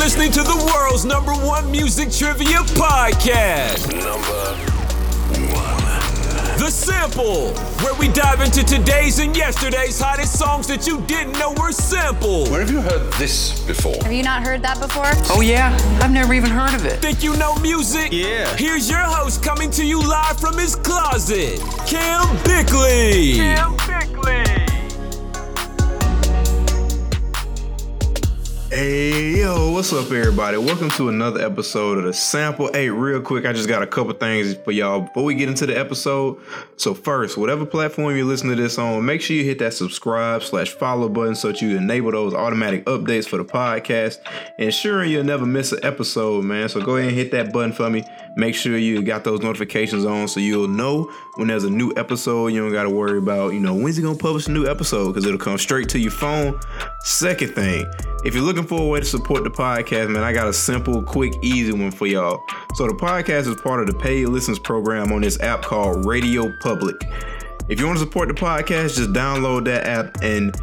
Listening to the world's number one music trivia podcast. Number one. The Sample, where we dive into today's and yesterday's hottest songs that you didn't know were sampled. Where have you heard this before? Have you not heard that before? Oh yeah, I've never even heard of it. Think you know music? Yeah. Here's your host coming to you live from his closet, Cam Bickley. Cam Bickley. What's up, everybody? Welcome to another episode of the Sample. Hey, real quick, I just got a couple things for y'all before we get into the episode. So first, whatever platform you listen to this on, make sure you hit that subscribe slash follow button so that you enable those automatic updates for the podcast, ensuring you'll never miss an episode, man. So go ahead and hit that button for me. Make sure you got those notifications on so you'll know when there's a new episode. You don't got to worry about, you know, when's he gonna publish a new episode because it'll come straight to your phone. Second thing, if you're looking for a way to support the podcast, man, I got a simple, quick, easy one for y'all. So the podcast is part of the paid listens program on this app called RadioPublic. If you want to support the podcast, just download that app and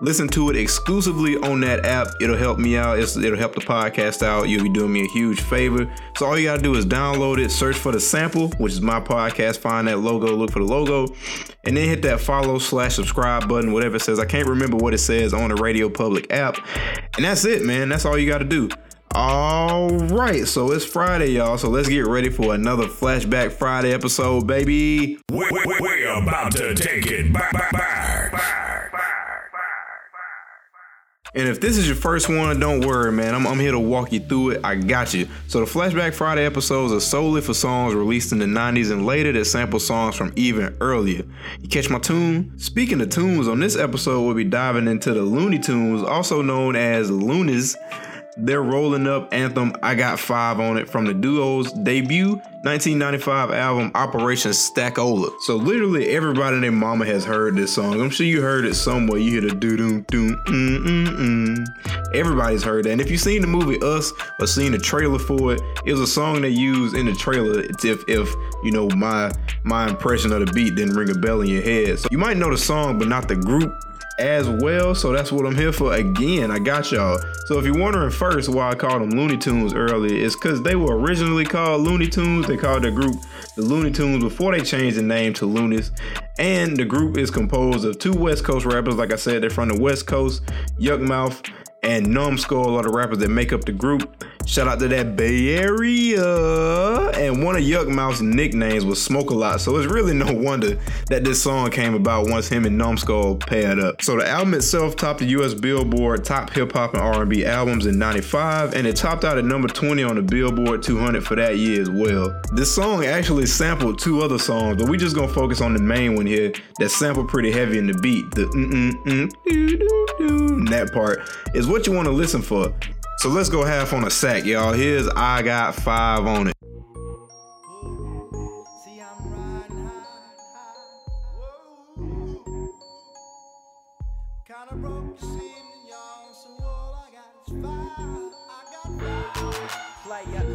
listen to it exclusively on that app. It'll help me out. It's, it'll help the podcast out. You'll be doing me a huge favor. So all you gotta do is download it, search for the sample, which is my podcast. Find that logo, look for the logo, and then hit that follow slash subscribe button, whatever it says. I can't remember what it says on the RadioPublic app. And that's it, man. That's all you gotta do. All right, so it's Friday, y'all. So let's get ready for another Flashback Friday episode, baby. We, we, we're about to take it back, back, back. And if this is your first one, don't worry, man. I'm, I'm here to walk you through it. I got you. So the Flashback Friday episodes are solely for songs released in the 90s and later that sample songs from even earlier. You catch my tune? Speaking of tunes, on this episode, we'll be diving into the Looney Tunes, also known as Luniz. Their rolling up anthem, I Got Five on it, from the duo's debut 1995 album Operation Stackola. So literally everybody their mama has heard this song. I'm sure you heard it somewhere. You hear the doo doo doo mm mm mm. Everybody's heard that. And if you've seen the movie Us or seen the trailer for it, it was a song they used in the trailer. It's if if you know my my impression of the beat didn't ring a bell in your head. So you might know the song, but not the group as well. So that's what I'm here for. Again, I got y'all. So if you're wondering first why I called them Looney Tunes earlier, it's because they were originally called Looney Tunes. They called their group the Looney Tunes before they changed the name to Luniz. And the group is composed of two West Coast rappers. Like I said, they're from the West Coast. Yukmouth and Numskull are the rappers that make up the group. Shout out to that Bay Area. One of Yukmouth's nicknames was Smoke a Lot. So it's really no wonder that this song came about once him and Numskull paired up. So the album itself topped the US Billboard top hip hop and R&B albums in 95 and it topped out at number 20 on the Billboard 200 for that year as well. This song actually sampled two other songs, but we just gonna focus on the main one here that sampled pretty heavy in the beat. The mm-mm-mm, doo-doo-doo, that part is what you want to listen for. So let's go half on a sack, y'all. Here's I Got Five on it.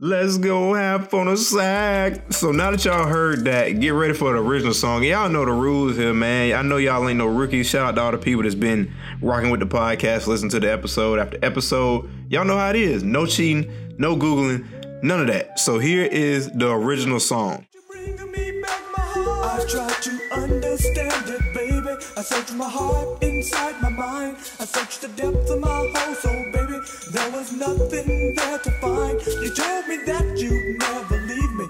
Let's go half on a sack. So now that y'all heard that, get ready for the original song. Y'all know the rules here, man. I know y'all ain't no rookies. Shout out to all the people that's been rocking with the podcast, listen to the episode after episode. Y'all know how it is. No cheating, no Googling, none of that. So here is the original song. I try to understand it, baby. I search my heart inside my mind. I searched the depths of my whole soul, baby. There was nothing there to find. You told me that you'd never leave me.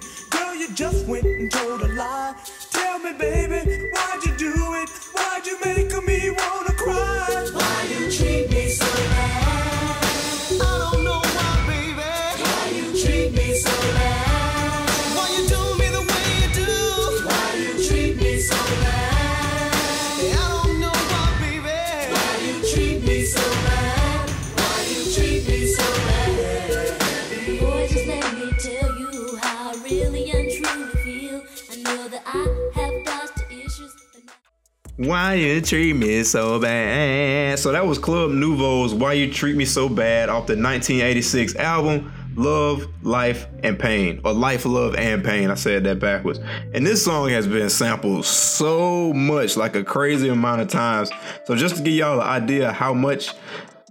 Why you treat me so bad? So that was Club Nouveau's Why You Treat Me So Bad off the 1986 album Love, Life, and Pain. Or Life, Love, and Pain. I said that backwards. And this song has been sampled so much, like a crazy amount of times. So just to give y'all an idea how much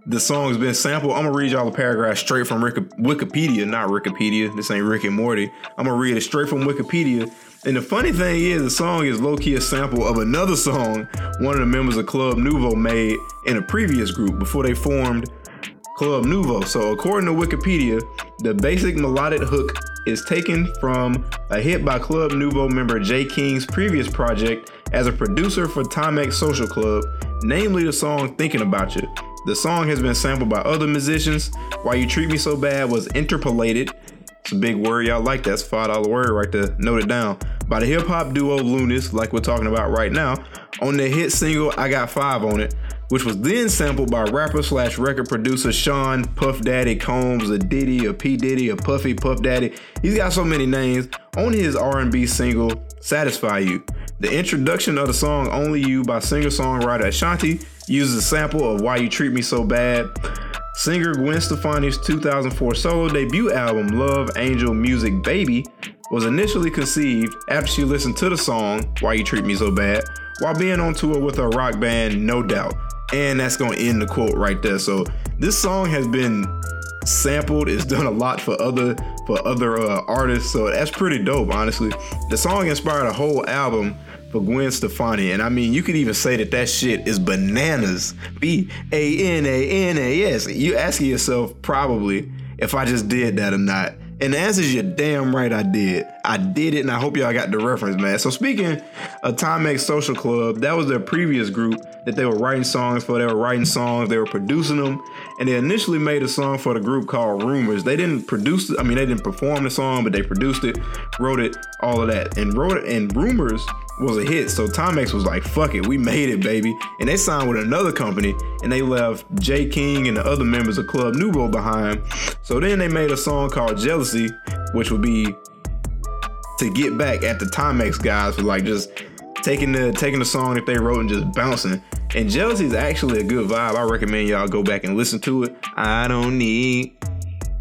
the song has been sampled, I'm gonna read y'all a paragraph straight from Rick- Wikipedia, not Wikipedia. This ain't Rick and Morty. I'm gonna read it straight from Wikipedia. And the funny thing is, the song is low key a sample of another song one of the members of Club Nouveau made in a previous group before they formed Club Nouveau. So, according to Wikipedia, the basic melodic hook is taken from a hit by Club Nouveau member Jay King's previous project as a producer for Timex Social Club, namely the song Thinking About You. The song has been sampled by other musicians. Why You Treat Me So Bad was interpolated. It's a big word, y'all like that. A $5 word right there. Note it down. By the hip hop duo Luniz, like we're talking about right now, on their hit single I Got Five on It, which was then sampled by rapper slash record producer Sean Puff Daddy Combs, a Diddy, a P Diddy, a Puffy Puff Daddy. He's got so many names on his R&B single Satisfy You. The introduction of the song Only You by singer-songwriter Ashanti uses a sample of Why You Treat Me So Bad. Singer Gwen Stefani's 2004 solo debut album Love Angel Music Baby was initially conceived after she listened to the song Why You Treat Me So Bad while being on tour with her rock band No Doubt. And that's to end the quote right there. So this song has been sampled. It's done a lot for other for other uh, artists. So that's pretty dope, honestly. The song inspired a whole album for Gwen Stefani, and I mean, you could even say that that shit is bananas. B A N A N A S. You asking yourself probably if I just did that or not. And the answer is you're damn right I did. I did it, and I hope y'all got the reference, man. So speaking of Timex Social Club, that was their previous group that they were writing songs for. They were writing songs, they were producing them, and they initially made a song for the group called Rumors. They didn't produce it, I mean, they didn't perform the song, but they produced it, wrote it, all of that, and wrote it. And Rumors was a hit. So Timex was like, fuck it, we made it, baby. And they signed with another company and they left Jay King and the other members of Club Nouveau behind. So then they made a song called Jealousy, which would be to get back at the Timex guys for like just taking the taking the song that they wrote and just bouncing. And Jealousy is actually a good vibe. I recommend y'all go back and listen to it. I don't need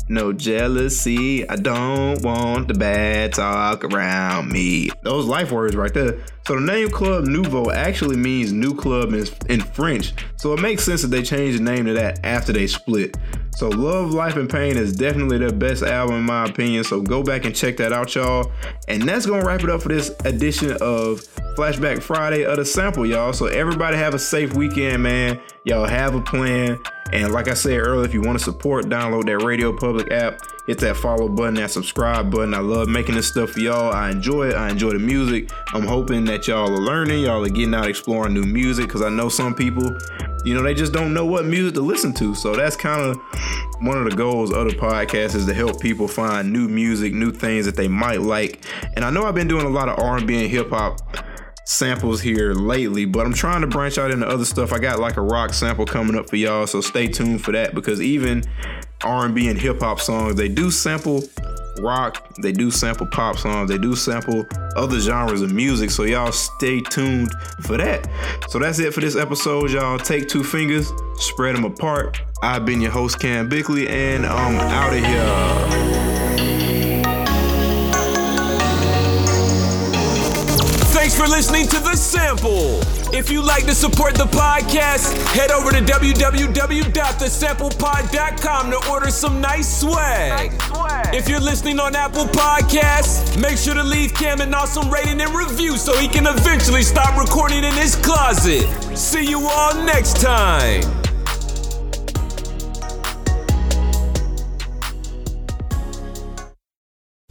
no jealousy. I don't want the bad talk around me. Those life words right there. So the name Club Nouveau actually means new club in, French. So it makes sense that they changed the name to that after they split. So Love, Life, and Pain is definitely their best album in my opinion. So go back and check that out, y'all. And that's gonna wrap it up for this edition of Flashback Friday of the sample, y'all. So everybody have a safe weekend, man. Y'all have a plan. And like I said earlier, if you want to support, download that RadioPublic app, hit that follow button, that subscribe button. I love making this stuff for y'all. I enjoy it. I enjoy the music. I'm hoping that y'all are learning, y'all are getting out exploring new music because I know some people, you know, they just don't know what music to listen to. So that's kind of one of the goals of the podcast is to help people find new music, new things that they might like. And I know I've been doing a lot of R&B and hip hop samples here lately, but I'm trying to branch out into other stuff. I got like a rock sample coming up for y'all, so stay tuned for that because even R&B and hip hop songs, they do sample rock, they do sample pop songs, they do sample other genres of music. So y'all stay tuned for that. So that's it for this episode, y'all. Take two fingers, spread them apart. I've been your host Cam Bickley, and I'm out of here. Thanks for listening to The Sample. If you'd like to support the podcast, head over to www.thesamplepod.com to order some nice swag. Nice swag. If you're listening on Apple Podcasts, make sure to leave Cam an awesome rating and review so he can eventually stop recording in his closet. See you all next time.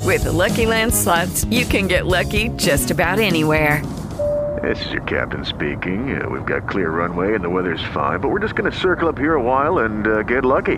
With the Lucky Land slots, you can get lucky just about anywhere. This is your captain speaking. Uh, we've got clear runway and the weather's fine, but we're just going to circle up here a while and uh, get lucky.